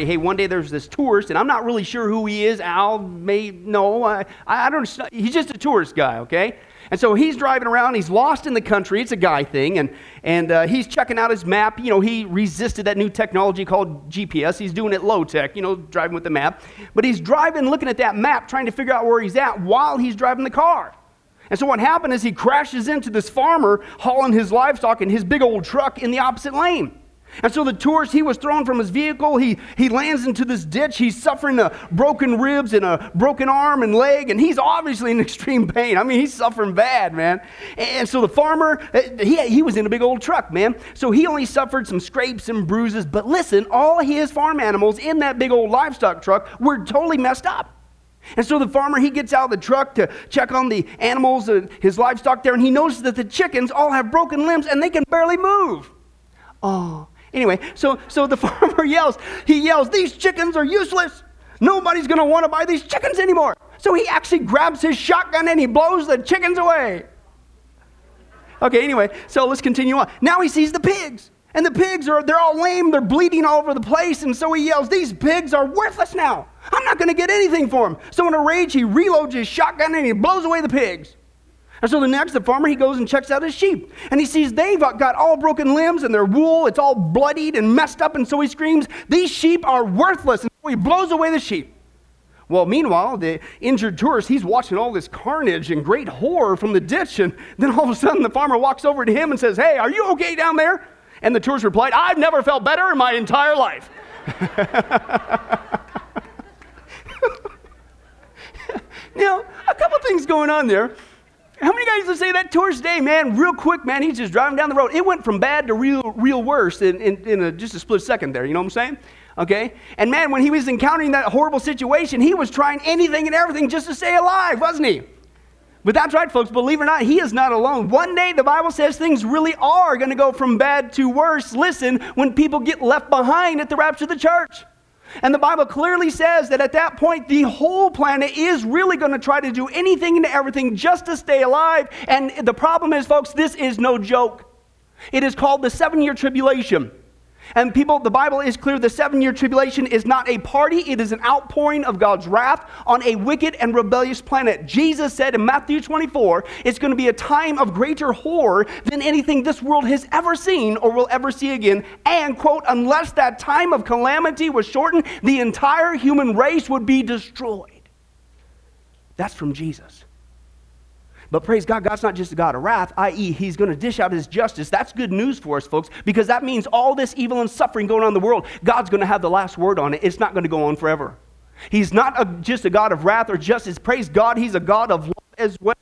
writing, hey, one day there's this tourist, and I'm not really sure who he is. Al may know. I, I don't He's just a tourist guy, okay? And so he's driving around, he's lost in the country. It's a guy thing. And, and uh, he's checking out his map. You know, he resisted that new technology called GPS. He's doing it low tech, you know, driving with the map. But he's driving, looking at that map, trying to figure out where he's at while he's driving the car. And so what happened is he crashes into this farmer hauling his livestock in his big old truck in the opposite lane. And so the tourist, he was thrown from his vehicle. He, he lands into this ditch. He's suffering a broken ribs and a broken arm and leg, and he's obviously in extreme pain. I mean, he's suffering bad, man. And so the farmer, eh, he, he was in a big old truck, man. So he only suffered some scrapes and bruises. But listen, all his farm animals in that big old livestock truck were totally messed up. And so the farmer, he gets out of the truck to check on the animals, and his livestock there, and he notices that the chickens all have broken limbs and they can barely move. Oh, Anyway, so, so the farmer yells, he yells, These chickens are useless. Nobody's going to want to buy these chickens anymore. So he actually grabs his shotgun and he blows the chickens away. Okay, anyway, so let's continue on. Now he sees the pigs. And the pigs are, they're all lame, they're bleeding all over the place. And so he yells, These pigs are worthless now. I'm not going to get anything for them. So in a rage, he reloads his shotgun and he blows away the pigs. And so the next, the farmer, he goes and checks out his sheep. And he sees they've got all broken limbs and their wool, it's all bloodied and messed up. And so he screams, These sheep are worthless. And so he blows away the sheep. Well, meanwhile, the injured tourist, he's watching all this carnage and great horror from the ditch. And then all of a sudden, the farmer walks over to him and says, Hey, are you okay down there? And the tourist replied, I've never felt better in my entire life. now, a couple things going on there. How many guys would say that tourist day, man, real quick, man, he's just driving down the road. It went from bad to real, real worse in, in, in a, just a split second there, you know what I'm saying? Okay? And man, when he was encountering that horrible situation, he was trying anything and everything just to stay alive, wasn't he? But that's right, folks. Believe it or not, he is not alone. One day, the Bible says things really are going to go from bad to worse. Listen, when people get left behind at the rapture of the church. And the Bible clearly says that at that point, the whole planet is really going to try to do anything and everything just to stay alive. And the problem is, folks, this is no joke. It is called the seven year tribulation. And people, the Bible is clear the seven year tribulation is not a party, it is an outpouring of God's wrath on a wicked and rebellious planet. Jesus said in Matthew 24, it's going to be a time of greater horror than anything this world has ever seen or will ever see again. And, quote, unless that time of calamity was shortened, the entire human race would be destroyed. That's from Jesus. But praise God, God's not just a God of wrath, i.e., He's going to dish out His justice. That's good news for us, folks, because that means all this evil and suffering going on in the world, God's going to have the last word on it. It's not going to go on forever. He's not a, just a God of wrath or justice. Praise God, He's a God of love as well.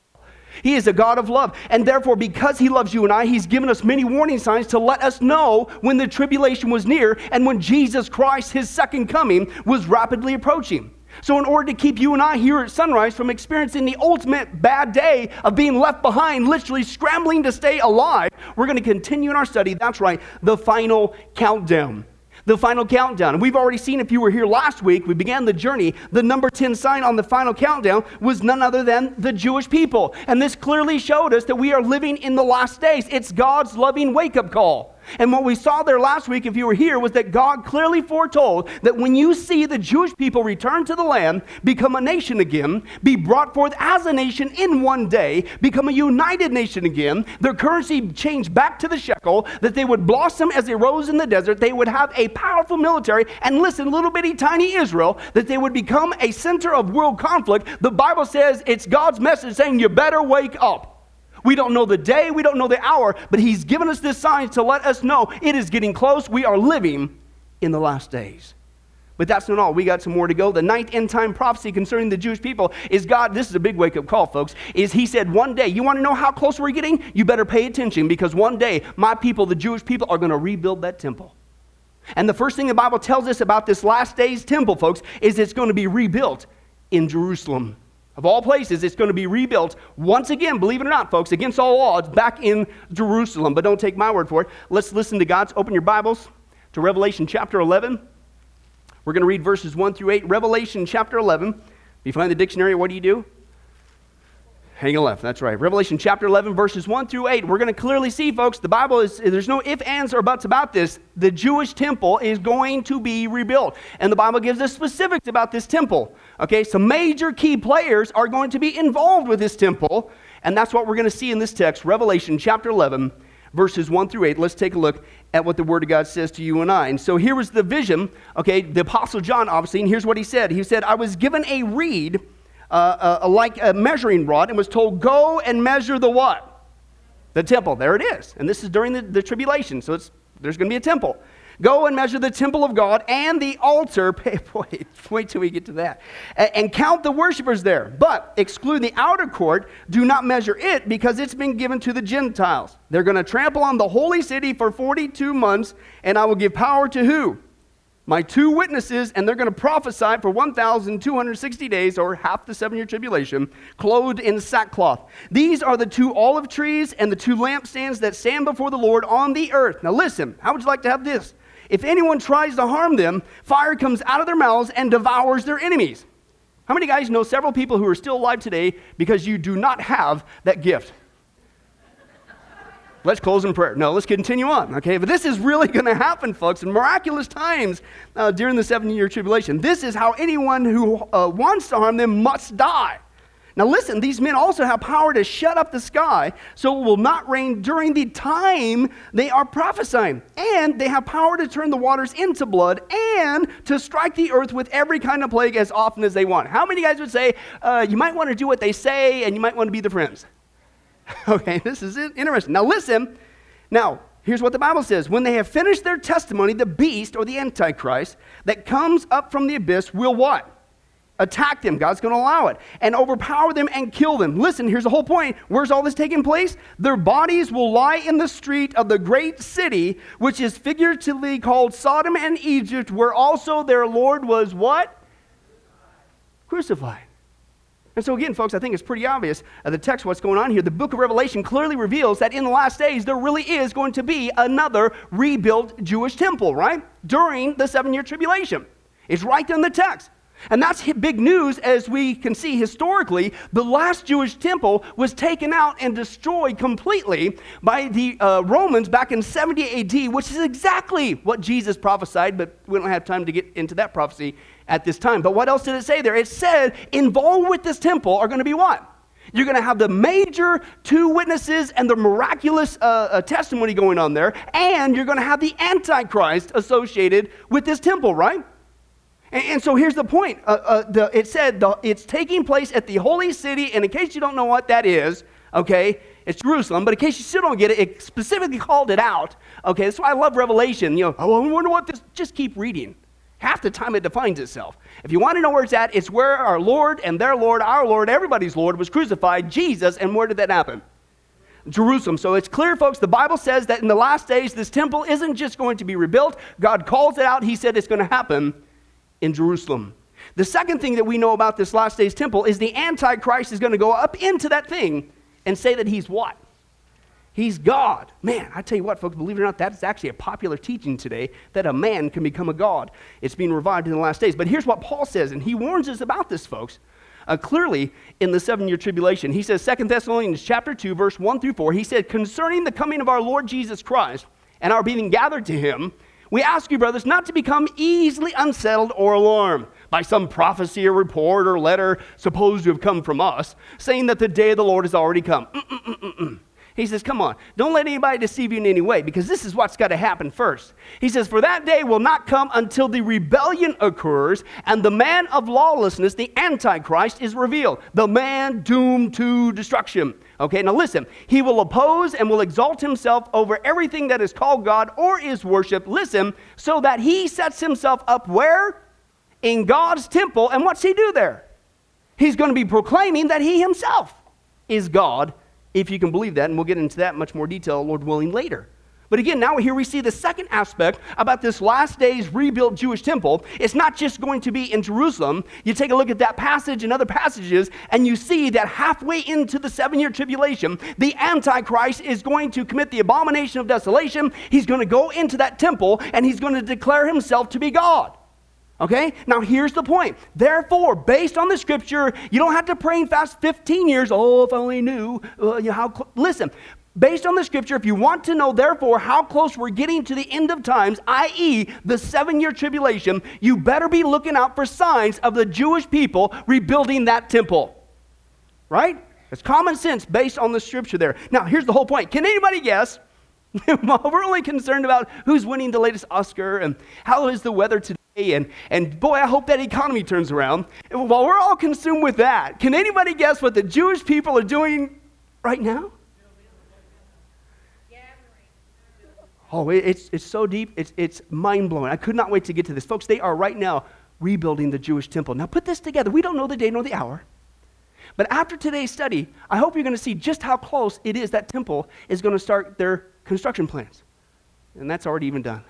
He is a God of love. And therefore, because He loves you and I, He's given us many warning signs to let us know when the tribulation was near and when Jesus Christ, His second coming, was rapidly approaching. So, in order to keep you and I here at sunrise from experiencing the ultimate bad day of being left behind, literally scrambling to stay alive, we're going to continue in our study. That's right, the final countdown. The final countdown. And we've already seen, if you were here last week, we began the journey. The number 10 sign on the final countdown was none other than the Jewish people. And this clearly showed us that we are living in the last days. It's God's loving wake up call. And what we saw there last week, if you were here, was that God clearly foretold that when you see the Jewish people return to the land, become a nation again, be brought forth as a nation in one day, become a united nation again, their currency change back to the shekel, that they would blossom as they rose in the desert, they would have a powerful military, and listen, little bitty tiny Israel, that they would become a center of world conflict. The Bible says it's God's message saying, You better wake up. We don't know the day, we don't know the hour, but He's given us this sign to let us know it is getting close. We are living in the last days. But that's not all. We got some more to go. The ninth end time prophecy concerning the Jewish people is God, this is a big wake up call, folks, is He said, one day, you want to know how close we're getting? You better pay attention because one day, my people, the Jewish people, are going to rebuild that temple. And the first thing the Bible tells us about this last days temple, folks, is it's going to be rebuilt in Jerusalem. Of all places, it's going to be rebuilt once again, believe it or not, folks, against all odds, back in Jerusalem. But don't take my word for it. Let's listen to God's. Open your Bibles to Revelation chapter 11. We're going to read verses 1 through 8. Revelation chapter 11. If you find the dictionary, what do you do? Hang a left, that's right. Revelation chapter 11, verses 1 through 8. We're going to clearly see, folks, the Bible is, there's no ifs, ands, or buts about this. The Jewish temple is going to be rebuilt. And the Bible gives us specifics about this temple. Okay, so major key players are going to be involved with this temple. And that's what we're going to see in this text, Revelation chapter 11, verses 1 through 8. Let's take a look at what the Word of God says to you and I. And so here was the vision, okay, the Apostle John, obviously, and here's what he said. He said, I was given a reed uh, uh, like a measuring rod and was told, Go and measure the what? The temple. There it is. And this is during the, the tribulation, so it's, there's going to be a temple. Go and measure the temple of God and the altar. Wait, wait till we get to that. And, count the worshippers there. But exclude the outer court. Do not measure it because it's been given to the Gentiles. They're going to trample on the holy city for 42 months, and I will give power to who? my two witnesses, and they're going to prophesy for 1,260 days, or half the seven year tribulation, clothed in sackcloth. These are the two olive trees and the two lampstands that stand before the Lord on the earth. Now, listen, how would you like to have this? If anyone tries to harm them, fire comes out of their mouths and devours their enemies. How many guys know several people who are still alive today because you do not have that gift? Let's close in prayer. No, let's continue on, okay? But this is really going to happen, folks, in miraculous times uh, during the seven year tribulation. This is how anyone who uh, wants to harm them must die. Now, listen, these men also have power to shut up the sky so it will not rain during the time they are prophesying. And they have power to turn the waters into blood and to strike the earth with every kind of plague as often as they want. How many guys would say uh, you might want to do what they say and you might want to be the friends? Okay, this is interesting. Now, listen. Now, here's what the Bible says When they have finished their testimony, the beast or the Antichrist that comes up from the abyss will what? Attack them. God's going to allow it. And overpower them and kill them. Listen, here's the whole point. Where's all this taking place? Their bodies will lie in the street of the great city, which is figuratively called Sodom and Egypt, where also their Lord was what? Crucified. And so, again, folks, I think it's pretty obvious uh, the text, what's going on here. The book of Revelation clearly reveals that in the last days, there really is going to be another rebuilt Jewish temple, right? During the seven year tribulation. It's right in the text. And that's big news as we can see historically. The last Jewish temple was taken out and destroyed completely by the uh, Romans back in 70 AD, which is exactly what Jesus prophesied, but we don't have time to get into that prophecy at this time. But what else did it say there? It said, involved with this temple are going to be what? You're going to have the major two witnesses and the miraculous uh, uh, testimony going on there, and you're going to have the Antichrist associated with this temple, right? And, and so here's the point. Uh, uh, the, it said the, it's taking place at the holy city, and in case you don't know what that is, okay, it's Jerusalem, but in case you still don't get it, it specifically called it out. Okay, that's why I love Revelation. You know, oh, I wonder what this, just keep reading. Half the time it defines itself. If you want to know where it's at, it's where our Lord and their Lord, our Lord, everybody's Lord, was crucified, Jesus, and where did that happen? Jerusalem. So it's clear, folks, the Bible says that in the last days, this temple isn't just going to be rebuilt. God calls it out. He said it's going to happen in Jerusalem. The second thing that we know about this last days temple is the Antichrist is going to go up into that thing and say that he's what? He's God. Man, I tell you what, folks, believe it or not, that's actually a popular teaching today that a man can become a God. It's being revived in the last days. But here's what Paul says, and he warns us about this, folks. Uh, clearly, in the seven year tribulation, he says, 2 Thessalonians chapter 2, verse 1 through 4, he said, Concerning the coming of our Lord Jesus Christ and our being gathered to him, we ask you, brothers, not to become easily unsettled or alarmed by some prophecy or report or letter supposed to have come from us, saying that the day of the Lord has already come. Mm-mm-mm-mm. He says, Come on, don't let anybody deceive you in any way, because this is what's got to happen first. He says, For that day will not come until the rebellion occurs and the man of lawlessness, the Antichrist, is revealed, the man doomed to destruction. Okay, now listen, he will oppose and will exalt himself over everything that is called God or is worshiped. Listen, so that he sets himself up where? In God's temple. And what's he do there? He's going to be proclaiming that he himself is God if you can believe that, and we'll get into that much more detail, Lord willing, later. But again, now here we see the second aspect about this last days rebuilt Jewish temple. It's not just going to be in Jerusalem. You take a look at that passage and other passages, and you see that halfway into the seven year tribulation, the Antichrist is going to commit the abomination of desolation. He's going to go into that temple and he's going to declare himself to be God. Okay? Now here's the point. Therefore, based on the scripture, you don't have to pray and fast 15 years. Oh, if I only knew uh, you know, how. Listen, based on the scripture, if you want to know, therefore, how close we're getting to the end of times, i.e., the seven year tribulation, you better be looking out for signs of the Jewish people rebuilding that temple. Right? It's common sense based on the scripture there. Now, here's the whole point. Can anybody guess? we're only concerned about who's winning the latest Oscar and how is the weather today and, and boy, I hope that economy turns around. While we're all consumed with that, can anybody guess what the Jewish people are doing right now? Oh, it's, it's so deep, it's, it's mind blowing. I could not wait to get to this. Folks, they are right now rebuilding the Jewish temple. Now, put this together. We don't know the day nor the hour. But after today's study, I hope you're going to see just how close it is that temple is going to start their construction plans. And that's already even done.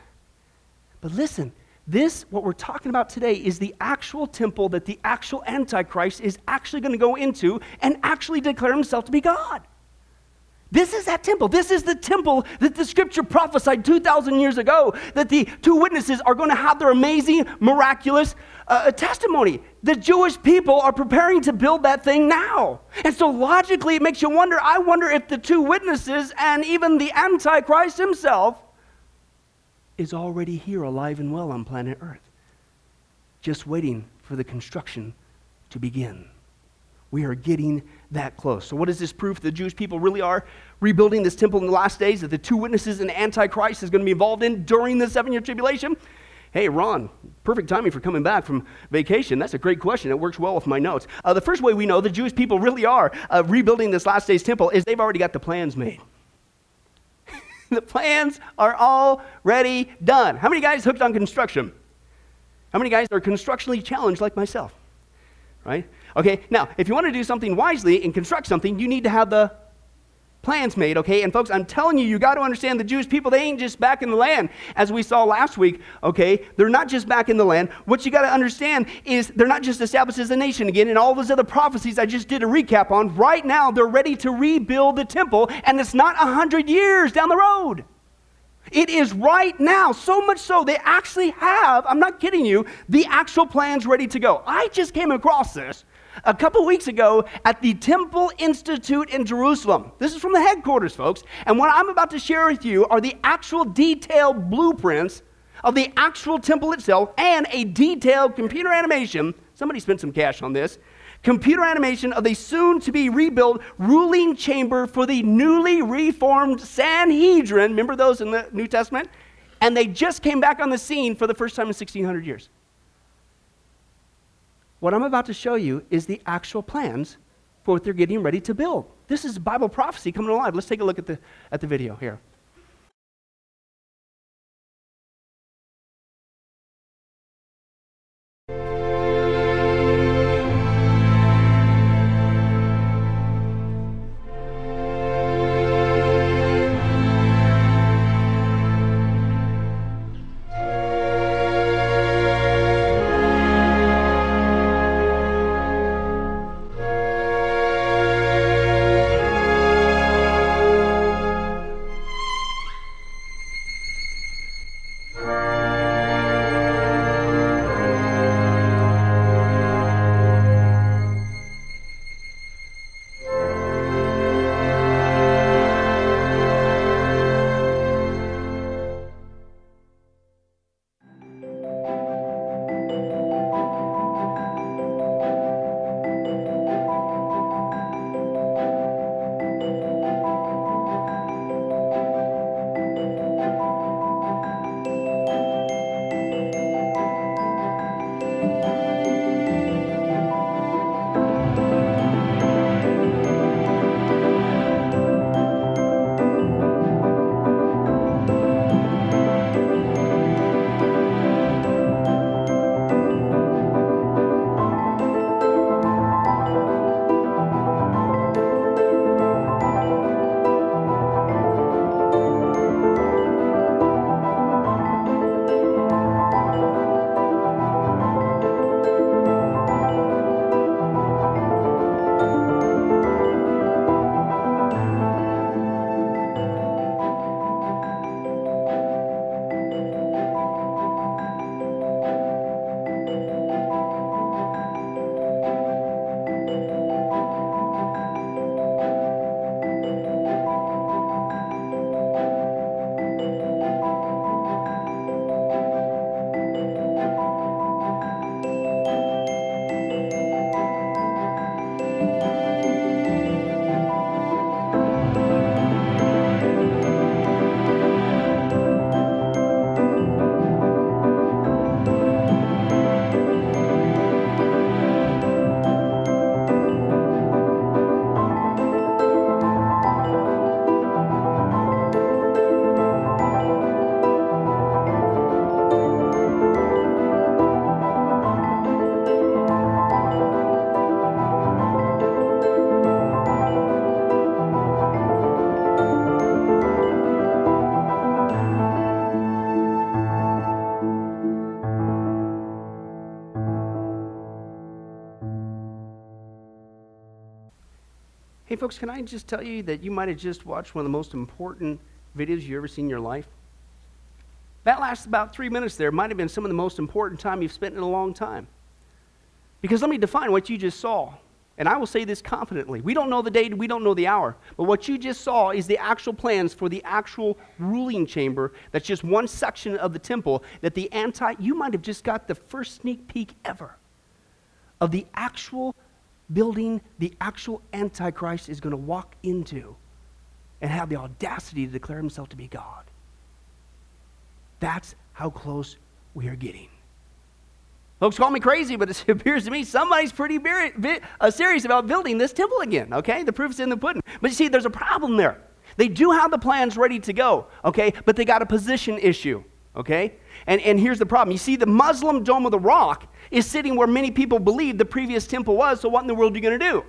But listen, this, what we're talking about today, is the actual temple that the actual Antichrist is actually going to go into and actually declare himself to be God. This is that temple. This is the temple that the scripture prophesied 2,000 years ago that the two witnesses are going to have their amazing, miraculous uh, testimony. The Jewish people are preparing to build that thing now. And so logically, it makes you wonder I wonder if the two witnesses and even the Antichrist himself is already here, alive and well on planet Earth, just waiting for the construction to begin. We are getting that close. So, what is this proof the Jewish people really are rebuilding this temple in the last days that the two witnesses and Antichrist is going to be involved in during the seven year tribulation? Hey, Ron, perfect timing for coming back from vacation. That's a great question. It works well with my notes. Uh, the first way we know the Jewish people really are uh, rebuilding this last days temple is they've already got the plans made. the plans are already done. How many guys hooked on construction? How many guys are constructionally challenged like myself? Right? Okay, now, if you want to do something wisely and construct something, you need to have the plans made, okay? And folks, I'm telling you, you got to understand the Jewish people, they ain't just back in the land, as we saw last week, okay? They're not just back in the land. What you got to understand is they're not just established as a nation again, and all those other prophecies I just did a recap on. Right now, they're ready to rebuild the temple, and it's not a hundred years down the road. It is right now, so much so they actually have, I'm not kidding you, the actual plans ready to go. I just came across this a couple weeks ago at the Temple Institute in Jerusalem. This is from the headquarters, folks. And what I'm about to share with you are the actual detailed blueprints of the actual temple itself and a detailed computer animation. Somebody spent some cash on this. Computer animation of the soon to be rebuilt ruling chamber for the newly reformed Sanhedrin. Remember those in the New Testament? And they just came back on the scene for the first time in 1600 years. What I'm about to show you is the actual plans for what they're getting ready to build. This is Bible prophecy coming alive. Let's take a look at the, at the video here. Folks, can I just tell you that you might have just watched one of the most important videos you've ever seen in your life? That lasts about three minutes there. Might have been some of the most important time you've spent in a long time. Because let me define what you just saw. And I will say this confidently. We don't know the date, we don't know the hour. But what you just saw is the actual plans for the actual ruling chamber. That's just one section of the temple that the anti, you might have just got the first sneak peek ever of the actual building the actual Antichrist is going to walk into and have the audacity to declare himself to be God. That's how close we are getting. Folks call me crazy, but it appears to me somebody's pretty uh, serious about building this temple again, okay? The proof's in the pudding. But you see, there's a problem there. They do have the plans ready to go, okay? But they got a position issue, okay? And, and here's the problem. You see, the Muslim Dome of the Rock is sitting where many people believe the previous temple was, so what in the world are you going to do?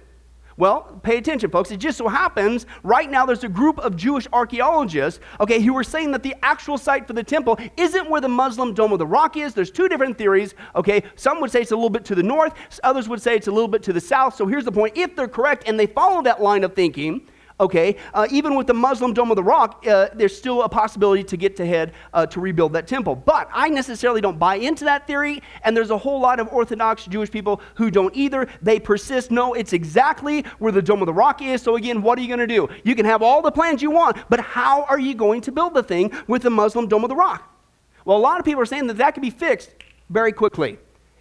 Well, pay attention, folks. It just so happens right now there's a group of Jewish archaeologists, okay, who are saying that the actual site for the temple isn't where the Muslim Dome of the Rock is. There's two different theories, okay. Some would say it's a little bit to the north, others would say it's a little bit to the south. So here's the point if they're correct and they follow that line of thinking, okay, uh, even with the Muslim Dome of the Rock, uh, there's still a possibility to get to head uh, to rebuild that temple. But I necessarily don't buy into that theory, and there's a whole lot of Orthodox Jewish people who don't either. They persist. No, it's exactly where the Dome of the Rock is. So again, what are you going to do? You can have all the plans you want, but how are you going to build the thing with the Muslim Dome of the Rock? Well, a lot of people are saying that that can be fixed very quickly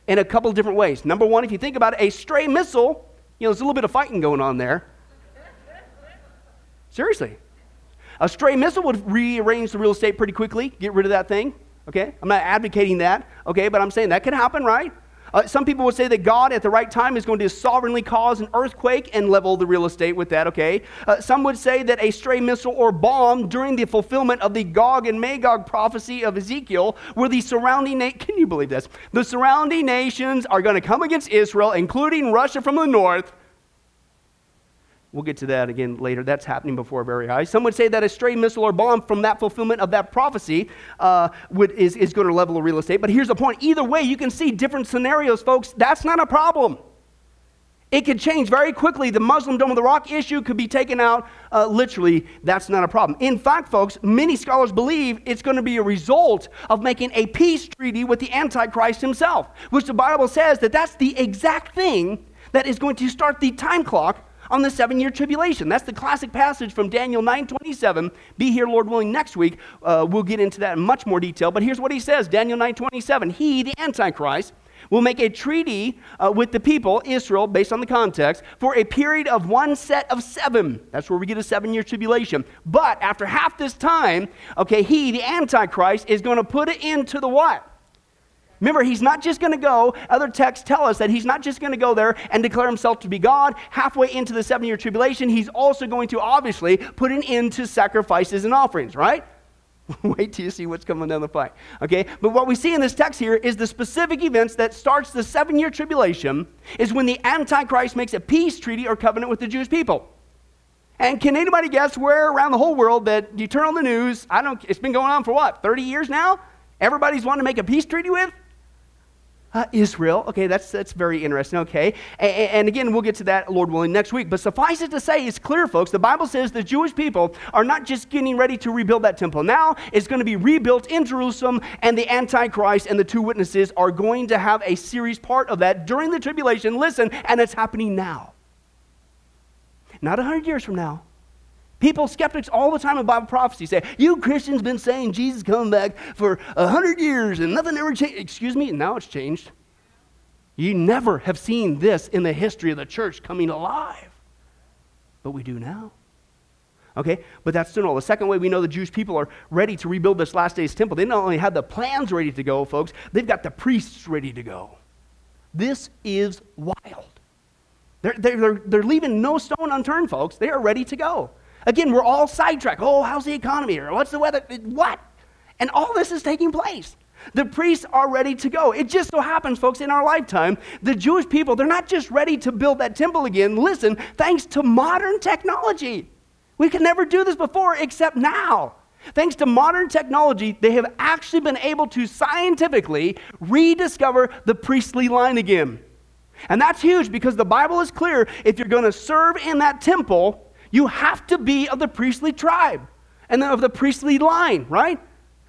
in a couple different ways. Number one, if you think about it, a stray missile, you know, there's a little bit of fighting going on there. Seriously. A stray missile would rearrange the real estate pretty quickly, get rid of that thing. Okay? I'm not advocating that, okay, but I'm saying that could happen, right? Uh, some people would say that God at the right time is going to sovereignly cause an earthquake and level the real estate with that, okay? Uh, some would say that a stray missile or bomb during the fulfillment of the Gog and Magog prophecy of Ezekiel, where the surrounding, na- can you believe this? The surrounding nations are going to come against Israel, including Russia from the north, We'll get to that again later. That's happening before our very eyes. Some would say that a stray missile or bomb from that fulfillment of that prophecy uh, would, is, is going to level the real estate. But here's the point either way, you can see different scenarios, folks. That's not a problem. It could change very quickly. The Muslim Dome of the Rock issue could be taken out. Uh, literally, that's not a problem. In fact, folks, many scholars believe it's going to be a result of making a peace treaty with the Antichrist himself, which the Bible says that that's the exact thing that is going to start the time clock on the seven year tribulation. That's the classic passage from Daniel 9 27. Be here, Lord willing, next week. Uh, we'll get into that in much more detail. But here's what he says Daniel 9 27. He, the Antichrist, will make a treaty uh, with the people, Israel, based on the context, for a period of one set of seven. That's where we get a seven year tribulation. But after half this time, okay, he, the Antichrist, is going to put it into the what? Remember, he's not just going to go, other texts tell us that he's not just going to go there and declare himself to be God. Halfway into the seven year tribulation, he's also going to obviously put an end to sacrifices and offerings, right? Wait till you see what's coming down the pipe. Okay? But what we see in this text here is the specific events that starts the seven year tribulation is when the Antichrist makes a peace treaty or covenant with the Jewish people. And can anybody guess where around the whole world that you turn on the news, I don't, it's been going on for what, 30 years now? Everybody's wanting to make a peace treaty with? Uh, Israel. Okay, that's, that's very interesting. Okay. And, and, again, we'll get to that, Lord willing, next week. But suffice it to say, it's clear, folks. The Bible says the Jewish people are not just getting ready to rebuild that temple. Now it's going to be rebuilt in Jerusalem, and the Antichrist and the two witnesses are going to have a serious part of that during the tribulation. Listen, and it's happening now. Not 100 years from now. People, skeptics all the time in Bible prophecy say, You Christians been saying Jesus coming back for a hundred years and nothing ever changed. Excuse me, now it's changed. You never have seen this in the history of the church coming alive. But we do now. Okay, but that's still all. The second way we know the Jewish people are ready to rebuild this last days temple, they not only have the plans ready to go, folks, they've got the priests ready to go. This is wild. They're, they're, they're leaving no stone unturned, folks. They are ready to go. Again, we're all sidetracked. Oh, how's the economy? Or what's the weather? What? And all this is taking place. The priests are ready to go. It just so happens, folks, in our lifetime, the Jewish people, they're not just ready to build that temple again. Listen, thanks to modern technology. We could never do this before except now. Thanks to modern technology, they have actually been able to scientifically rediscover the priestly line again. And that's huge because the Bible is clear if you're going to serve in that temple, you have to be of the priestly tribe and of the priestly line, right?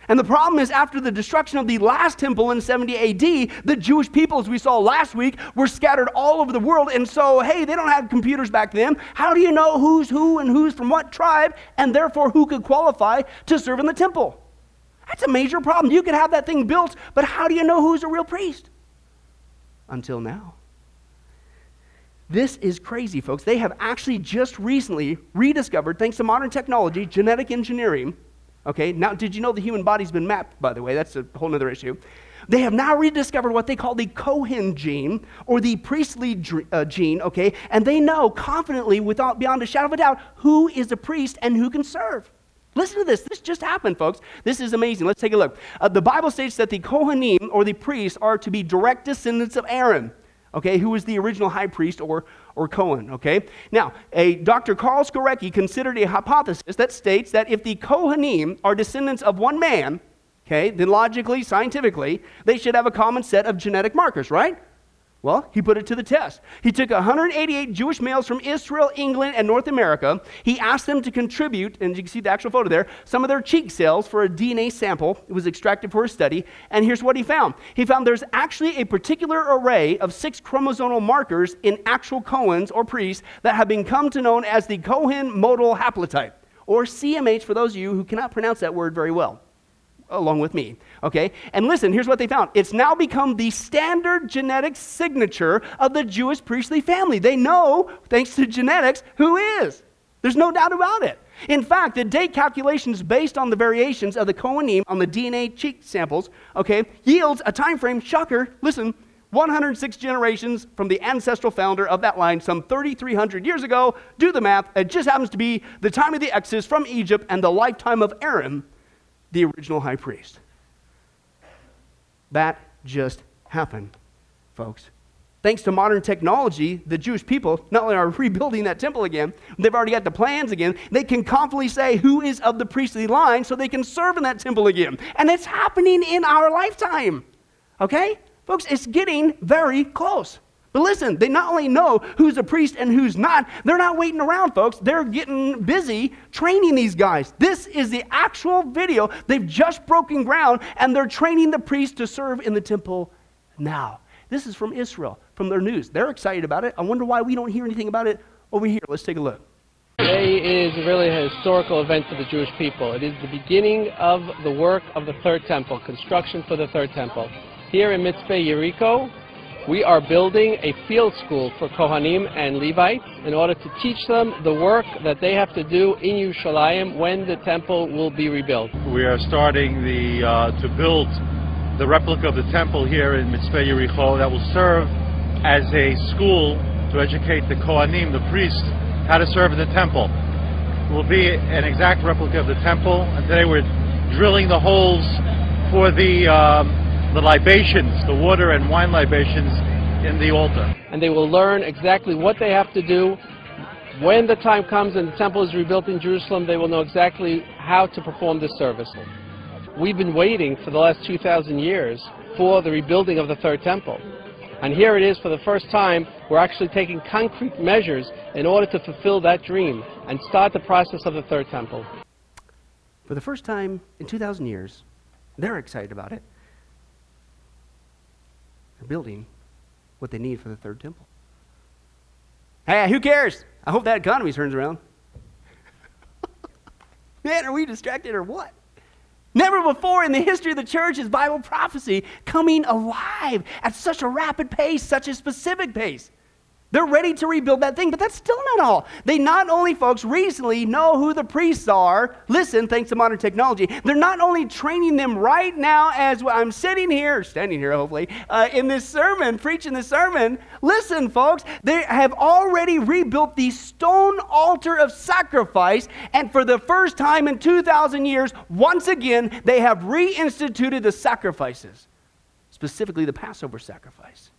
And the problem is, after the destruction of the last temple in 70 AD, the Jewish people, as we saw last week, were scattered all over the world. And so, hey, they don't have computers back then. How do you know who's who and who's from what tribe, and therefore who could qualify to serve in the temple? That's a major problem. You could have that thing built, but how do you know who's a real priest? Until now. This is crazy, folks. They have actually just recently rediscovered, thanks to modern technology, genetic engineering Okay, now did you know the human body's been mapped, by the way? That's a whole other issue. They have now rediscovered what they call the Cohen gene or the priestly uh, gene, okay? And they know confidently, without beyond a shadow of a doubt, who is a priest and who can serve. Listen to this. This just happened, folks. This is amazing. Let's take a look. Uh, the Bible states that the Kohanim or the priests are to be direct descendants of Aaron okay, who was the original high priest or, or Cohen, okay? Now, a Dr. Karl Skorecki considered a hypothesis that states that if the Kohanim are descendants of one man, okay, then logically, scientifically, they should have a common set of genetic markers, right? Well, he put it to the test. He took 188 Jewish males from Israel, England, and North America. He asked them to contribute, and you can see the actual photo there, some of their cheek cells for a DNA sample. It was extracted for a study. And here's what he found he found there's actually a particular array of six chromosomal markers in actual Cohens or priests that have become to known as the Cohen modal haplotype, or CMH for those of you who cannot pronounce that word very well along with me. Okay? And listen, here's what they found. It's now become the standard genetic signature of the Jewish priestly family. They know, thanks to genetics, who is. There's no doubt about it. In fact, the date calculations based on the variations of the Kohanim on the DNA cheek samples, okay, yields a time frame, shocker, listen, 106 generations from the ancestral founder of that line some 3,300 years ago. Do the math. It just happens to be the time of the Exodus from Egypt and the lifetime of Aaron, the original high priest. That just happened, folks. Thanks to modern technology, the Jewish people not only are rebuilding that temple again, they've already got the plans again. They can confidently say who is of the priestly line so they can serve in that temple again. And it's happening in our lifetime. Okay? Folks, it's getting very close. But listen, they not only know who's a priest and who's not, they're not waiting around, folks. They're getting busy training these guys. This is the actual video. They've just broken ground and they're training the priests to serve in the temple now. This is from Israel, from their news. They're excited about it. I wonder why we don't hear anything about it over here. Let's take a look. Today is really a historical event for the Jewish people. It is the beginning of the work of the third temple, construction for the third temple. Here in Mitzpeh Yericho, we are building a field school for Kohanim and Levites in order to teach them the work that they have to do in Yerushalayim when the temple will be rebuilt. We are starting the, uh, to build the replica of the temple here in Mitzpeh Yericho that will serve as a school to educate the Kohanim, the priests, how to serve in the temple. It will be an exact replica of the temple, and today we're drilling the holes for the um, the libations, the water and wine libations in the altar. And they will learn exactly what they have to do. When the time comes and the temple is rebuilt in Jerusalem, they will know exactly how to perform this service. We've been waiting for the last 2,000 years for the rebuilding of the third temple. And here it is for the first time, we're actually taking concrete measures in order to fulfill that dream and start the process of the third temple. For the first time in 2,000 years, they're excited about it. Building what they need for the third temple. Hey, who cares? I hope that economy turns around. Man, are we distracted or what? Never before in the history of the church is Bible prophecy coming alive at such a rapid pace, such a specific pace. They're ready to rebuild that thing, but that's still not all. They not only, folks, recently know who the priests are. Listen, thanks to modern technology, they're not only training them right now as I'm sitting here, standing here, hopefully, uh, in this sermon, preaching this sermon. Listen, folks, they have already rebuilt the stone altar of sacrifice, and for the first time in 2,000 years, once again, they have reinstituted the sacrifices, specifically the Passover sacrifice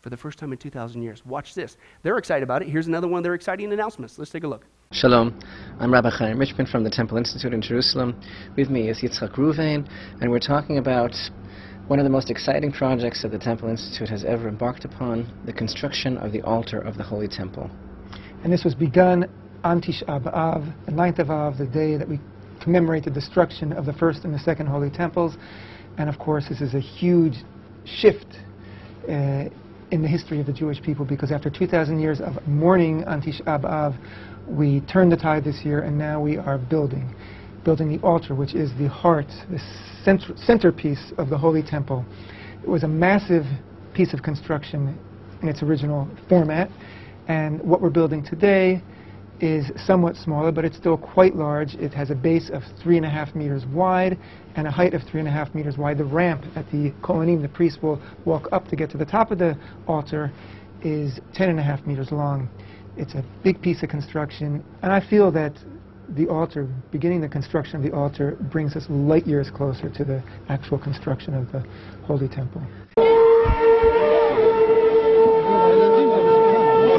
for the first time in 2,000 years. Watch this. They're excited about it. Here's another one of their exciting announcements. Let's take a look. Shalom, I'm Rabbi Chaim Richman from the Temple Institute in Jerusalem. With me is Yitzchak Reuven, and we're talking about One of the most exciting projects that the Temple Institute has ever embarked upon, the construction of the altar of the Holy Temple. And this was begun on Tisha B'Av, the ninth of Av, the day that we commemorate the destruction of the first and the second Holy Temples. And of course, this is a huge shift uh, in the history of the Jewish people because after 2,000 years of mourning on Tisha B'Av, we turned the tide this year and now we are building. Building the altar, which is the heart, the center centerpiece of the Holy Temple. It was a massive piece of construction in its original format. And what we're building today is somewhat smaller, but it's still quite large. It has a base of three and a half meters wide and a height of three and a half meters wide. The ramp at the Kohanim, the priest will walk up to get to the top of the altar, is ten and a half meters long. It's a big piece of construction, and I feel that the altar, beginning the construction of the altar, brings us light years closer to the actual construction of the Holy Temple.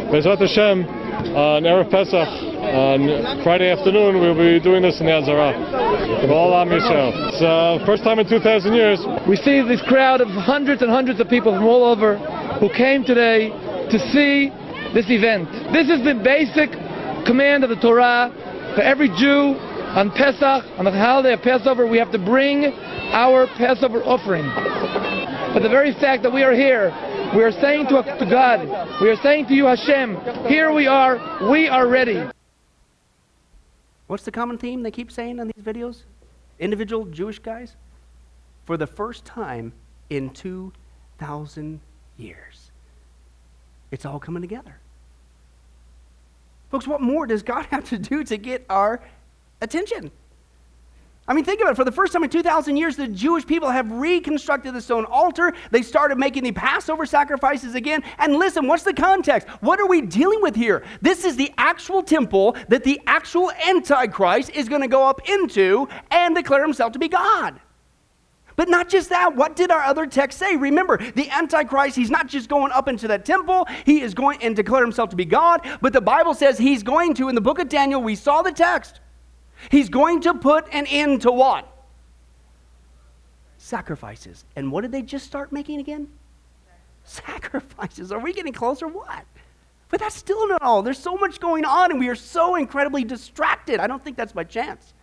Bezrat Hashem, on Erev Pesach, on Friday afternoon, we'll be doing this in the Azara. All. It's uh, first time in 2,000 years. We see this crowd of hundreds and hundreds of people from all over who came today to see this event. This is the basic command of the Torah for every Jew on Pesach, on the holiday of Passover, we have to bring our Passover offering. But the very fact that we are here, we are saying to, to God, we are saying to you, Hashem, here we are, we are ready. What's the common theme they keep saying on these videos? Individual Jewish guys? For the first time in 2,000 years. It's all coming together. Folks, what more does God have to do to get our attention? I mean, think about it. For the first time in 2,000 years, the Jewish people have reconstructed the stone altar. They started making the Passover sacrifices again. And listen, what's the context? What are we dealing with here? This is the actual temple that the actual Antichrist is going to go up into and declare himself to be God. But not just that, what did our other text say? Remember, the Antichrist, he's not just going up into that temple, he is going and declare himself to be God, but the Bible says he's going to, in the book of Daniel, we saw the text, he's going to put an end to what? Sacrifices. And what did they just start making again? Sacrifices. Are we getting closer? What? But that's still not all. There's so much going on, and we are so incredibly distracted. I don't think that's by chance.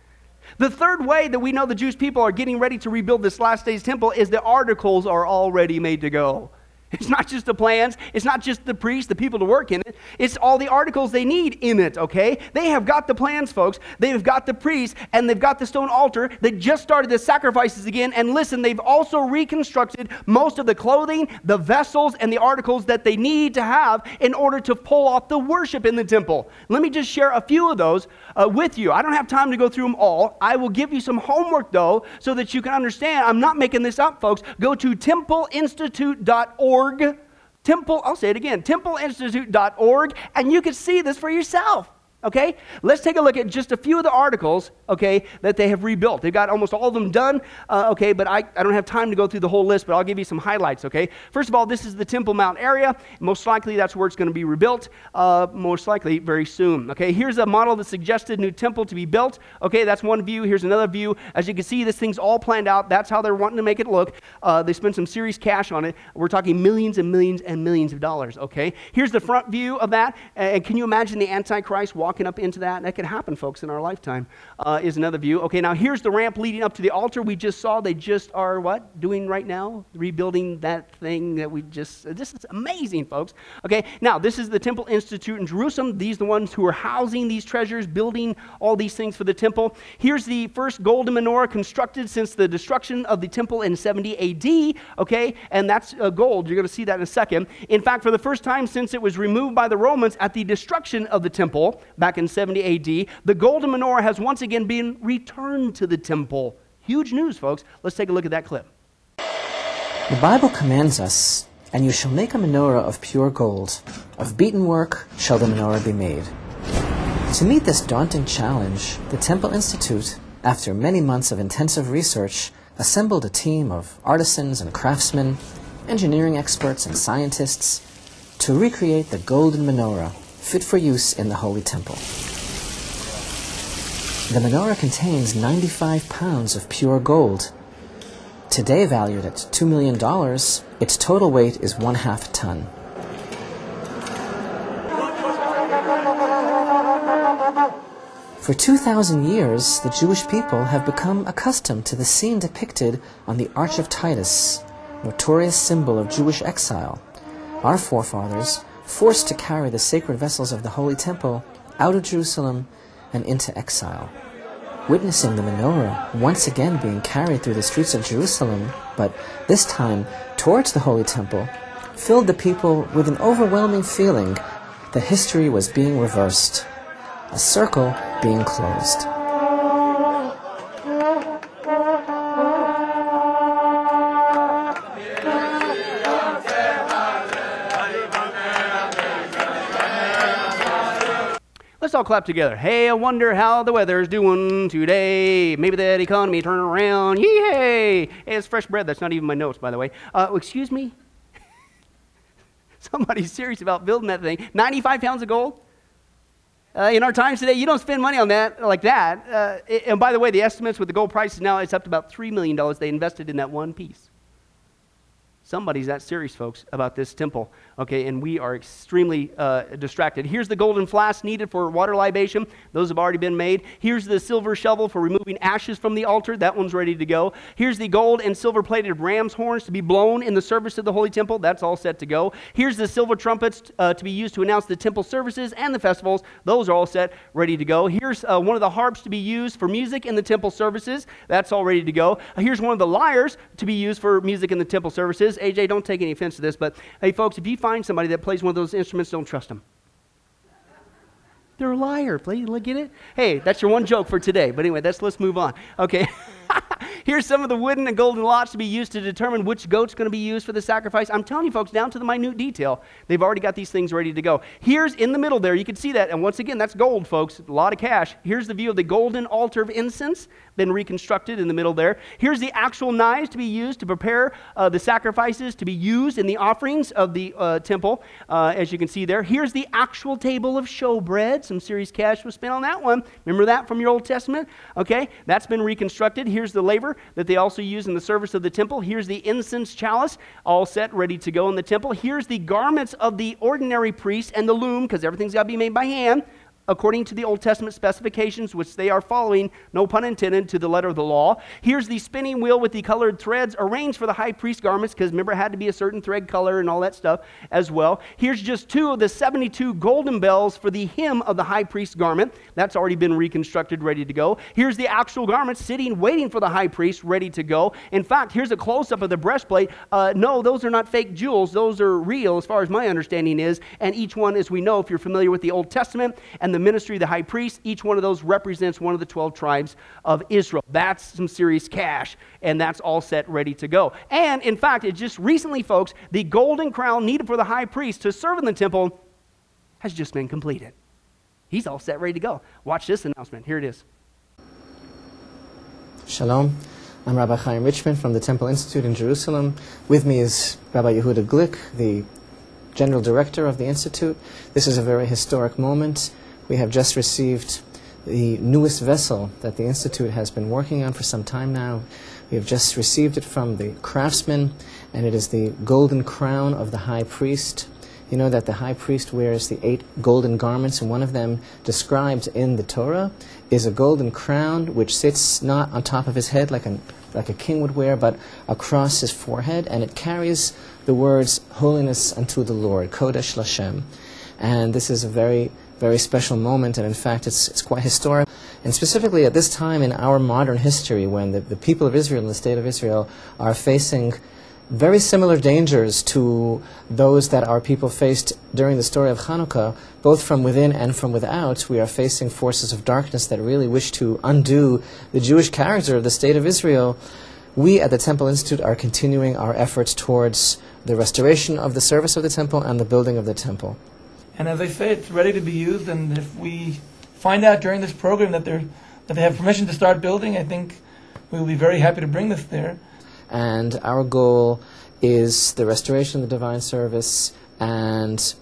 The third way that we know the Jewish people are getting ready to rebuild this last days temple is the articles are already made to go. It's not just the plans, it's not just the priests, the people to work in it. It's all the articles they need in it, okay? They have got the plans, folks. They've got the priests and they've got the stone altar. They just started the sacrifices again. And listen, they've also reconstructed most of the clothing, the vessels, and the articles that they need to have in order to pull off the worship in the temple. Let me just share a few of those uh, with you. I don't have time to go through them all. I will give you some homework, though, so that you can understand. I'm not making this up, folks. Go to templeinstitute.org Temple, I'll say it again, templeinstitute.org, and you can see this for yourself. Okay? Let's take a look at just a few of the articles, okay, that they have rebuilt. They've got almost all of them done, uh, okay, but I, I don't have time to go through the whole list, but I'll give you some highlights, okay? First of all, this is the Temple Mount area. Most likely that's where it's going to be rebuilt, uh, most likely very soon, okay? Here's a model that suggested new temple to be built, okay? That's one view. Here's another view. As you can see, this thing's all planned out. That's how they're wanting to make it look. Uh, they spent some serious cash on it. We're talking millions and millions and millions of dollars, okay? Here's the front view of that, and can you imagine the Antichrist walking up into that. That could happen, folks, in our lifetime, uh, is another view. Okay, now here's the ramp leading up to the altar we just saw. They just are what? Doing right now? Rebuilding that thing that we just, this is amazing, folks. Okay, now this is the Temple Institute in Jerusalem. These are the ones who are housing these treasures, building all these things for the temple. Here's the first golden menorah constructed since the destruction of the temple in 70 AD. Okay, and that's uh, gold. You're going to see that in a second. In fact, for the first time since it was removed by the Romans at the destruction of the temple back in 70 AD, the golden menorah has once again been returned to the temple. Huge news, folks. Let's take a look at that clip. The Bible commands us, and you shall make a menorah of pure gold. Of beaten work shall the menorah be made. To meet this daunting challenge, the Temple Institute, after many months of intensive research, assembled a team of artisans and craftsmen, engineering experts and scientists, to recreate the golden menorah fit for use in the Holy Temple. The menorah contains 95 pounds of pure gold. today valued at $2 million, its total weight is one half ton. For 2,000 years, the Jewish people have become accustomed to the scene depicted on the Arch of Titus, notorious symbol of Jewish exile. Our forefathers, forced to carry the sacred vessels of the Holy Temple out of Jerusalem and into exile. Witnessing the menorah once again being carried through the streets of Jerusalem, but this time towards the Holy Temple, filled the people with an overwhelming feeling that history was being reversed a circle being closed. Let's all clap together. Hey, I wonder how the weather's doing today. Maybe that economy turn around. Yay! Hey, it's fresh bread. That's not even my notes, by the way. Uh, excuse me? Somebody's serious about building that thing. 95 pounds of gold? Uh, in our times today, you don't spend money on that like that. Uh, and by the way, the estimates with the gold prices now, it's up to about $3 million they invested in that one piece. Somebody's that serious, folks, about this temple okay, and we are extremely uh, distracted. Here's the golden flask needed for water libation. Those have already been made. Here's the silver shovel for removing ashes from the altar. That one's ready to go. Here's the gold and silver plated ram's horns to be blown in the service of the Holy Temple. That's all set to go. Here's the silver trumpets uh, to be used to announce the temple services and the festivals. Those are all set, ready to go. Here's uh, one of the harps to be used for music in the temple services. That's all ready to go. here's one of the lyres to be used for music in the temple services. AJ, don't take any offense to this, but hey, folks, if you find find somebody that plays one of those instruments, don't trust them. They're a liar. Get it? Hey, that's your one joke for today. But anyway, that's, let's move on. Okay. Here's some of the wooden and golden lots to be used to determine which goat's going to be used for the sacrifice. I'm telling you, folks, down to the minute detail, they've already got these things ready to go. Here's in the middle there, you can see that. And once again, that's gold, folks, a lot of cash. Here's the view of the golden altar of incense, been reconstructed in the middle there. Here's the actual knives to be used to prepare uh, the sacrifices to be used in the offerings of the uh, temple, uh, as you can see there. Here's the actual table of showbread. Some serious cash was spent on that one. Remember that from your Old Testament? Okay, that's been reconstructed. Here's the laver that they also use in the service of the temple. Here's the incense chalice, all set, ready to go in the temple. Here's the garments of the ordinary priest and the loom, because everything's got to be made by hand according to the Old Testament specifications, which they are following, no pun intended, to the letter of the law. Here's the spinning wheel with the colored threads arranged for the high priest garments, because remember, it had to be a certain thread color and all that stuff as well. Here's just two of the 72 golden bells for the hem of the high priest garment. That's already been reconstructed, ready to go. Here's the actual garment sitting, waiting for the high priest, ready to go. In fact, here's a close up of the breastplate. Uh, no, those are not fake jewels, those are real, as far as my understanding is. And each one, as we know, if you're familiar with the Old Testament and the the ministry of the high priest. Each one of those represents one of the 12 tribes of Israel. That's some serious cash, and that's all set ready to go. And in fact, it just recently, folks, the golden crown needed for the high priest to serve in the temple has just been completed. He's all set ready to go. Watch this announcement. Here it is. Shalom. I'm Rabbi Chaim Richman from the Temple Institute in Jerusalem. With me is Rabbi Yehuda Glick, the General Director of the Institute. This is a very historic moment we have just received the newest vessel that the Institute has been working on for some time now. We have just received it from the craftsman, and it is the golden crown of the high priest. You know that the high priest wears the eight golden garments, and one of them, described in the Torah, is a golden crown which sits not on top of his head like, an, like a king would wear, but across his forehead, and it carries the words, Holiness unto the Lord, Kodesh Lashem. And this is a very very special moment, and in fact, it's, it's quite historic. And specifically at this time in our modern history, when the, the people of Israel and the state of Israel are facing very similar dangers to those that our people faced during the story of Hanukkah, both from within and from without, we are facing forces of darkness that really wish to undo the Jewish character of the state of Israel. We at the Temple Institute are continuing our efforts towards the restoration of the service of the temple and the building of the temple. And as I say, it's ready to be used. And if we find out during this program that they're, that they have permission to start building, I think we will be very happy to bring this there. And our goal is the restoration of the divine service and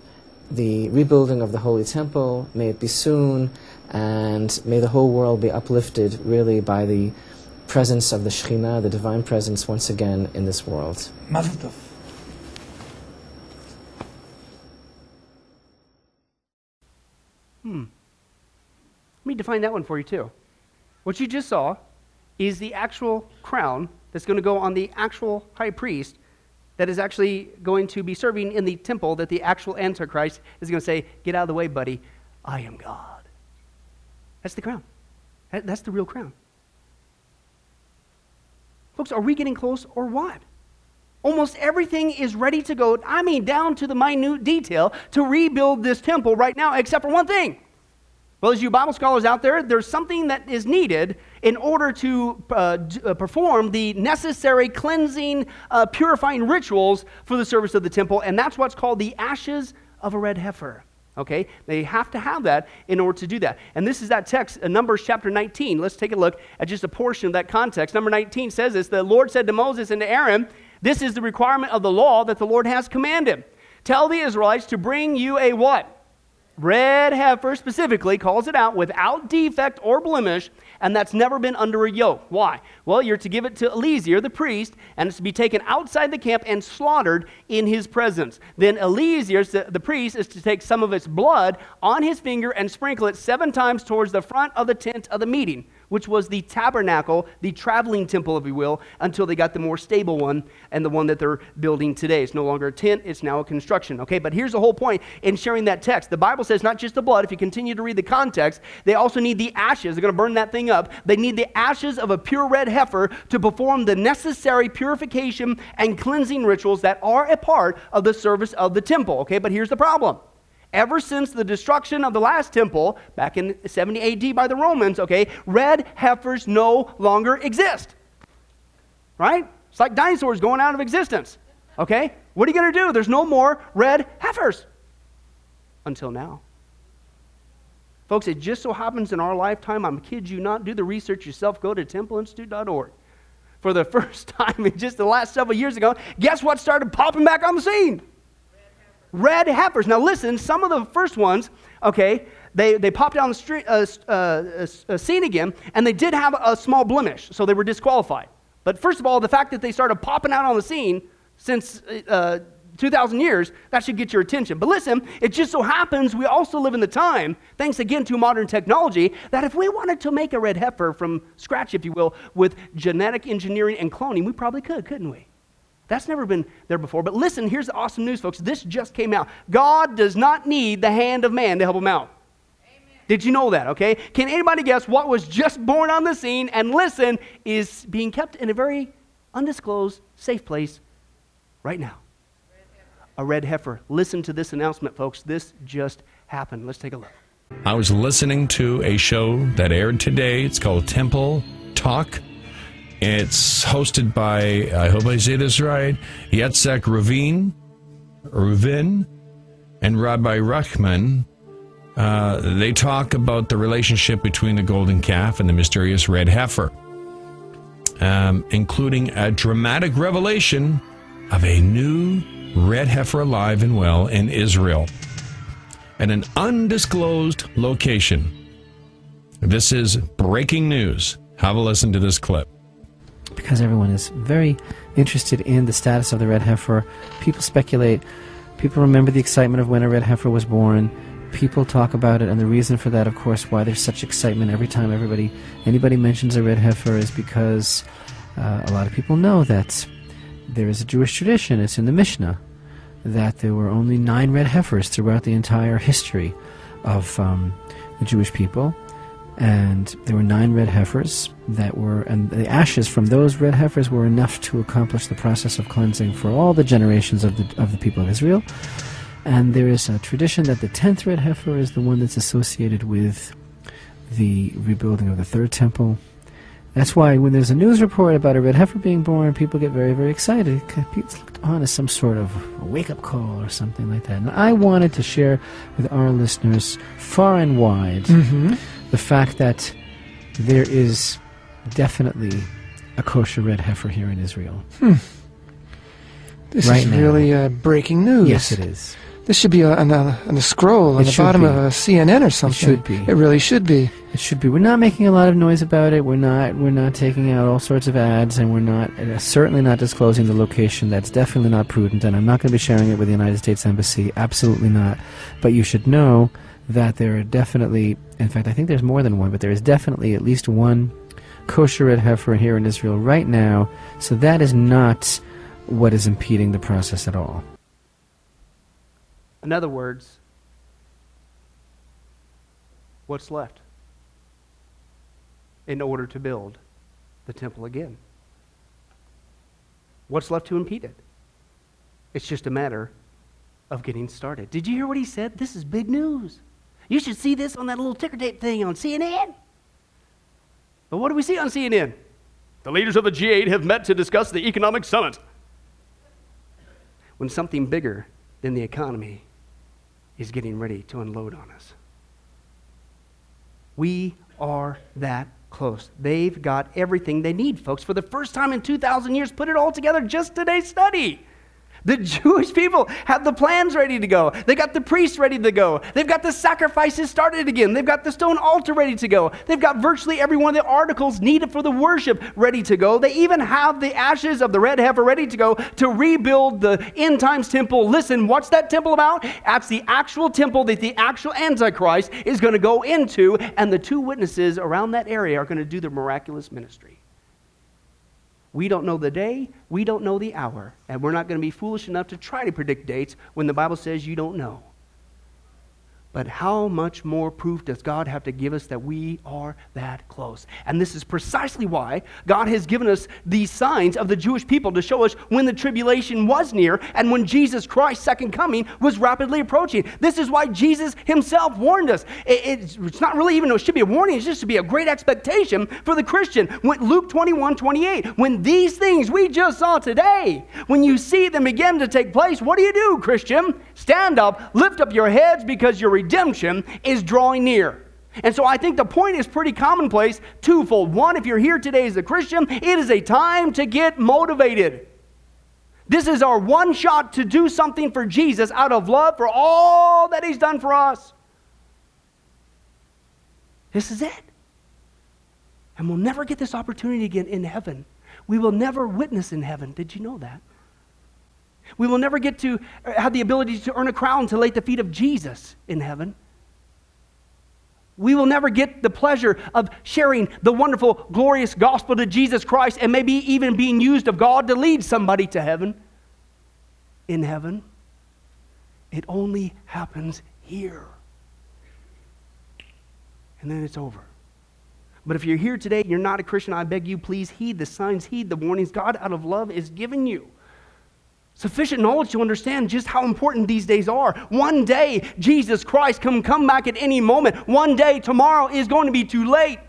the rebuilding of the Holy Temple. May it be soon, and may the whole world be uplifted really by the presence of the Shekhinah, the divine presence, once again in this world. Mazel Let me define that one for you, too. What you just saw is the actual crown that's going to go on the actual high priest that is actually going to be serving in the temple that the actual Antichrist is going to say, Get out of the way, buddy. I am God. That's the crown. That's the real crown. Folks, are we getting close or what? Almost everything is ready to go, I mean, down to the minute detail to rebuild this temple right now, except for one thing. Well, as you Bible scholars out there, there's something that is needed in order to uh, uh, perform the necessary cleansing, uh, purifying rituals for the service of the temple, and that's what's called the ashes of a red heifer. Okay? They have to have that in order to do that. And this is that text, Numbers chapter 19. Let's take a look at just a portion of that context. Number 19 says this The Lord said to Moses and to Aaron, This is the requirement of the law that the Lord has commanded. Tell the Israelites to bring you a what? Red heifer specifically calls it out without defect or blemish, and that's never been under a yoke. Why? Well, you're to give it to Eleazar, the priest, and it's to be taken outside the camp and slaughtered in his presence. Then Eleazar, the priest, is to take some of its blood on his finger and sprinkle it seven times towards the front of the tent of the meeting, which was the tabernacle, the traveling temple, if you will, until they got the more stable one and the one that they're building today. It's no longer a tent, it's now a construction. Okay, but here's the whole point in sharing that text. The Bible says not just the blood, if you continue to read the context, they also need the ashes. They're going to burn that thing up. They need the ashes of a pure red heifer to perform the necessary purification and cleansing rituals that are a part of the service of the temple. Okay, but here's the problem ever since the destruction of the last temple back in 70 AD by the Romans, okay, red heifers no longer exist. Right? It's like dinosaurs going out of existence. Okay? What are you going to do? There's no more red heifers. Until now. Folks, it just so happens in our lifetime, I'm kid you not, do the research yourself, go to templeinstitute.org. For the first time in just the last several years ago, guess what started popping back on the scene? Red heifers. Now, listen, some of the first ones, okay, they, they popped down the street, uh, uh, uh, scene again, and they did have a small blemish, so they were disqualified. But first of all, the fact that they started popping out on the scene since uh, 2,000 years, that should get your attention. But listen, it just so happens we also live in the time, thanks again to modern technology, that if we wanted to make a red heifer from scratch, if you will, with genetic engineering and cloning, we probably could, couldn't we? That's never been there before. But listen, here's the awesome news, folks. This just came out. God does not need the hand of man to help him out. Did you know that? Okay. Can anybody guess what was just born on the scene and listen is being kept in a very undisclosed, safe place right now? A red heifer. Listen to this announcement, folks. This just happened. Let's take a look. I was listening to a show that aired today. It's called Temple Talk. It's hosted by, I hope I say this right, Yitzchak Ravin, Ruvin, and Rabbi Rachman. Uh, they talk about the relationship between the golden calf and the mysterious red heifer, um, including a dramatic revelation of a new red heifer alive and well in Israel at an undisclosed location. This is breaking news. Have a listen to this clip. Because everyone is very interested in the status of the red heifer. People speculate. People remember the excitement of when a red heifer was born. People talk about it, and the reason for that, of course, why there's such excitement every time everybody, anybody mentions a red heifer, is because uh, a lot of people know that there is a Jewish tradition. It's in the Mishnah that there were only nine red heifers throughout the entire history of um, the Jewish people and there were nine red heifers that were and the ashes from those red heifers were enough to accomplish the process of cleansing for all the generations of the of the people of Israel. And there is a tradition that the 10th red heifer is the one that's associated with the rebuilding of the third temple. That's why when there's a news report about a red heifer being born people get very very excited it's looked on as some sort of a wake-up call or something like that. And i wanted to share with our listeners far and wide mm-hmm. The fact that there is definitely a kosher red heifer here in Israel. This Right is now. really uh, breaking news. Yes, it is. This should be on a, on a scroll on It the bottom be. of a CNN or something. It should be. It really should be. It should be. We're not making a lot of noise about it. We're not. We're not taking out all sorts of ads, and we're not uh, certainly not disclosing the location. That's definitely not prudent, and I'm not going to be sharing it with the United States Embassy. Absolutely not. But you should know that there are definitely, in fact, I think there's more than one, but there is definitely at least one kosher red heifer here in Israel right now. So that is not what is impeding the process at all. In other words, what's left in order to build the temple again? What's left to impede it? It's just a matter of getting started. Did you hear what he said? This is big news. You should see this on that little ticker tape thing on CNN. But what do we see on CNN? The leaders of the G8 have met to discuss the economic summit. When something bigger than the economy is getting ready to unload on us. We are that close. They've got everything they need, folks. For the first time in 2,000 years, put it all together just today's study. The Jewish people have the plans ready to go. They got the priests ready to go. They've got the sacrifices started again. They've got the stone altar ready to go. They've got virtually every one of the articles needed for the worship ready to go. They even have the ashes of the red heifer ready to go to rebuild the end times temple. Listen, what's that temple about? That's the actual temple that the actual Antichrist is going to go into, and the two witnesses around that area are going to do their miraculous ministry. We don't know the day, we don't know the hour, and we're not going to be foolish enough to try to predict dates when the Bible says you don't know. But how much more proof does God have to give us that we are that close? And this is precisely why God has given us these signs of the Jewish people to show us when the tribulation was near and when Jesus Christ's second coming was rapidly approaching. This is why Jesus himself warned us. It's, not really even, it should be a warning, it's just to be a great expectation for the Christian. When, Luke 21 28, when these things we just saw today, when you see them begin to take place, what do you do, Christian? Stand up, lift up your heads because your redemption is drawing near. And so I think the point is pretty commonplace, twofold. One, if you're here today as a Christian, it is a time to get motivated. This is our one shot to do something for Jesus out of love for all that He's done for us. This is it. And we'll never get this opportunity again in heaven. We will never witness in heaven. Did you know that? We will never get to uh, have the ability to earn a crown to lay at the feet of Jesus in heaven. We will never get the pleasure of sharing the wonderful, glorious gospel to Jesus Christ and maybe even being used of God to lead somebody to heaven in heaven. It only happens here. And then it's over. But if you're here today and you're not a Christian, I beg you, please heed the signs, heed the warnings God, out of love, is giving you sufficient knowledge to understand just how important these days are. One day, Jesus Christ can come back at any moment. One day, tomorrow is going to be too late.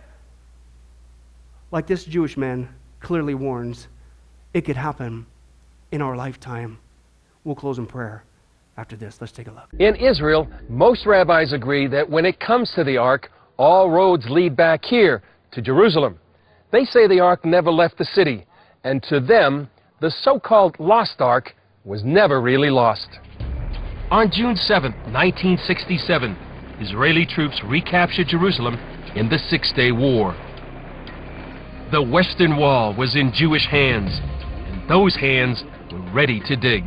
Like this Jewish man clearly warns, it could happen in our lifetime. We'll close in prayer after this. Let's take a look. In Israel, most rabbis agree that when it comes to the ark, all roads lead back here to Jerusalem. They say the ark never left the city, and to them, the so-called lost ark was never really lost. On June 7, 1967, Israeli troops recaptured Jerusalem in the Six-Day War. The Western Wall was in Jewish hands, and those hands were ready to dig.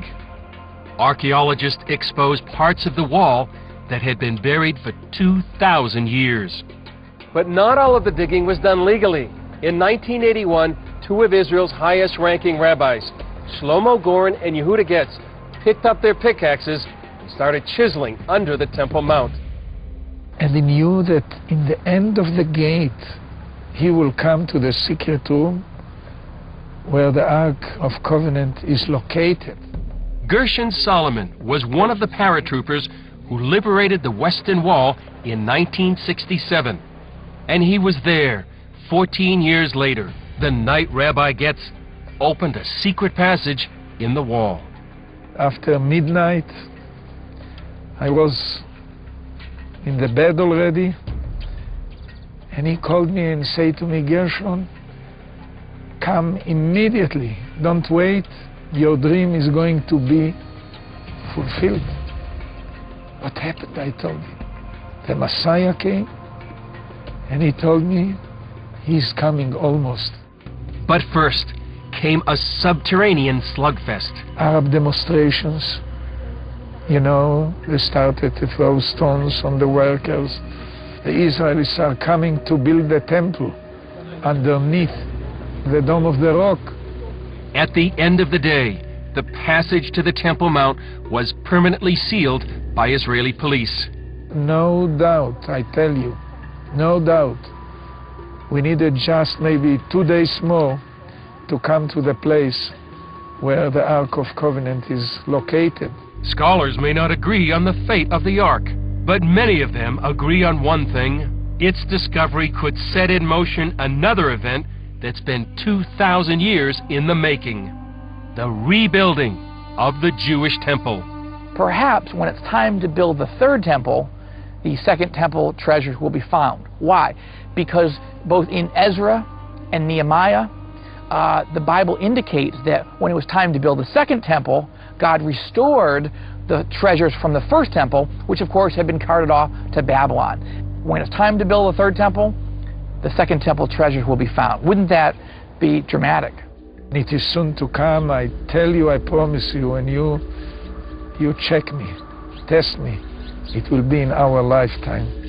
Archaeologists exposed parts of the wall that had been buried for 2,000 years. But not all of the digging was done legally. In 1981, two of Israel's highest ranking rabbis, Shlomo Goren and Yehuda Getz, picked up their pickaxes and started chiseling under the Temple Mount. And he knew that in the end of the gate, he will come to the secret room where the Ark of Covenant is located. Gershon Salomon was one of the paratroopers who liberated the Western Wall in 1967. And he was there 14 years later, the night Rabbi Getz opened a secret passage in the wall. After midnight, I was in the bed already, and he called me and said to me, Gershon, come immediately. Don't wait. Your dream is going to be fulfilled. What happened? I told him. The Messiah came, and he told me he's coming almost. But first came a subterranean slugfest. Arab demonstrations, you know, they started to throw stones on the workers. The Israelis are coming to build the temple underneath the Dome of the Rock. At the end of the day, the passage to the Temple Mount was permanently sealed by Israeli police. No doubt, I tell you, no doubt. We needed just maybe two days more to come to the place where the Ark of Covenant is located. Scholars may not agree on the fate of the Ark, but many of them agree on one thing. Its discovery could set in motion another event that's been 2,000 years in the making. The rebuilding of the Jewish temple. Perhaps when it's time to build the third temple, the second temple treasures will be found. Why? Because both in Ezra and Nehemiah, uh, the Bible indicates that when it was time to build the second temple, God restored the treasures from the first temple, which of course had been carted off to Babylon. When it's time to build the third temple, the second temple treasures will be found. Wouldn't that be dramatic? It is soon to come. I tell you, I promise you, and you, you check me, test me. It will be in our lifetime.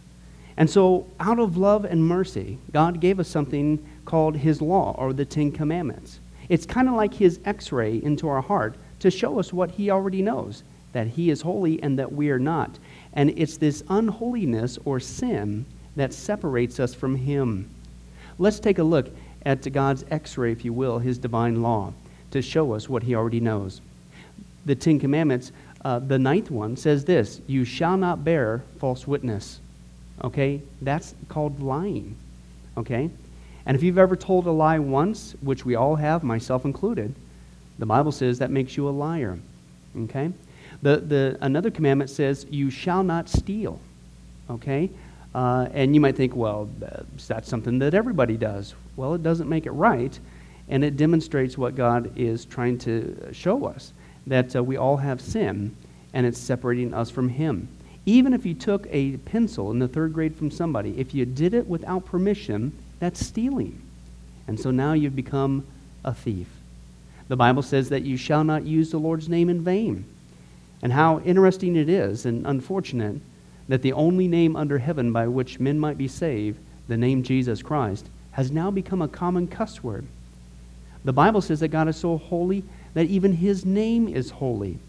And so, out of love and mercy, God gave us something called His law or the Ten Commandments. It's kind of like His x ray into our heart to show us what He already knows that He is holy and that we are not. And it's this unholiness or sin that separates us from Him. Let's take a look at God's x ray, if you will, His divine law, to show us what He already knows. The Ten Commandments, uh, the ninth one, says this You shall not bear false witness. Okay? That's called lying. Okay? And if you've ever told a lie once, which we all have, myself included, the Bible says that makes you a liar. Okay? The, the, another commandment says, You shall not steal. Okay? Uh, and you might think, well, that's something that everybody does. Well, it doesn't make it right, and it demonstrates what God is trying to show us that uh, we all have sin, and it's separating us from Him. Even if you took a pencil in the third grade from somebody, if you did it without permission, that's stealing. And so now you've become a thief. The Bible says that you shall not use the Lord's name in vain. And how interesting it is and unfortunate that the only name under heaven by which men might be saved, the name Jesus Christ, has now become a common cuss word. The Bible says that God is so holy that even his name is holy.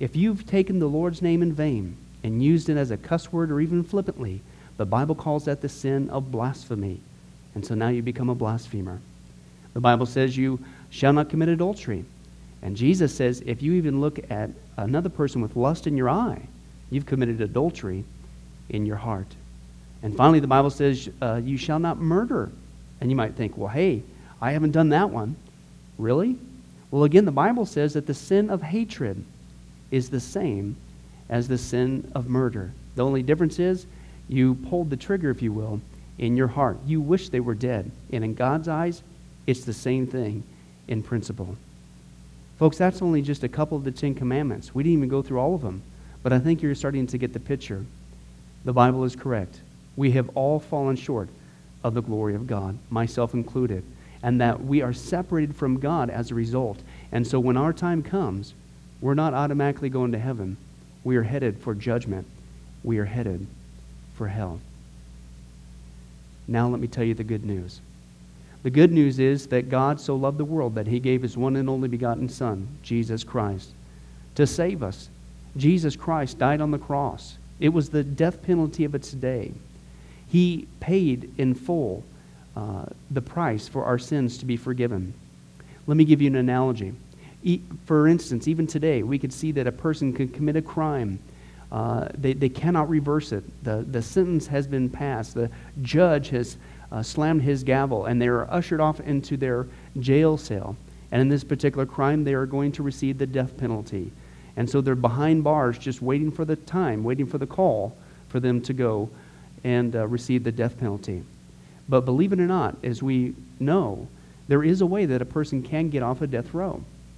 If you've taken the Lord's name in vain and used it as a cuss word or even flippantly, the Bible calls that the sin of blasphemy. And so now you become a blasphemer. The Bible says you shall not commit adultery. And Jesus says if you even look at another person with lust in your eye, you've committed adultery in your heart. And finally, the Bible says uh, you shall not murder. And you might think, well, hey, I haven't done that one. Really? Well, again, the Bible says that the sin of hatred is the same as the sin of murder. The only difference is you pulled the trigger, if you will, in your heart. You wish they were dead. And in God's eyes, it's the same thing in principle. Folks, that's only just a couple of the Ten Commandments. We didn't even go through all of them. But I think you're starting to get the picture. The Bible is correct. We have all fallen short of the glory of God, myself included, and that we are separated from God as a result. And so when our time comes, we're not automatically going to heaven. We are headed for judgment. we are headed for hell. Now, let me tell you the good news. The good news is that God so loved the world that he gave his one and only begotten Son, Jesus Christ, to save us. Jesus Christ died on the cross. It was the death penalty of its day. He paid in full uh, the price for our sins to be forgiven. Let me give you an analogy. For instance, even today, we could see that a person could commit a crime. Uh, they, they cannot reverse it. The, the sentence has been passed. The judge has uh, slammed his gavel, and they are ushered off into their jail cell. And in this particular crime, they are going to receive the death penalty. And so they're behind bars just waiting for the time, waiting for the call for them to go and uh, receive the death penalty. But believe it or not, as we know, there is a way that a person can get off a death row.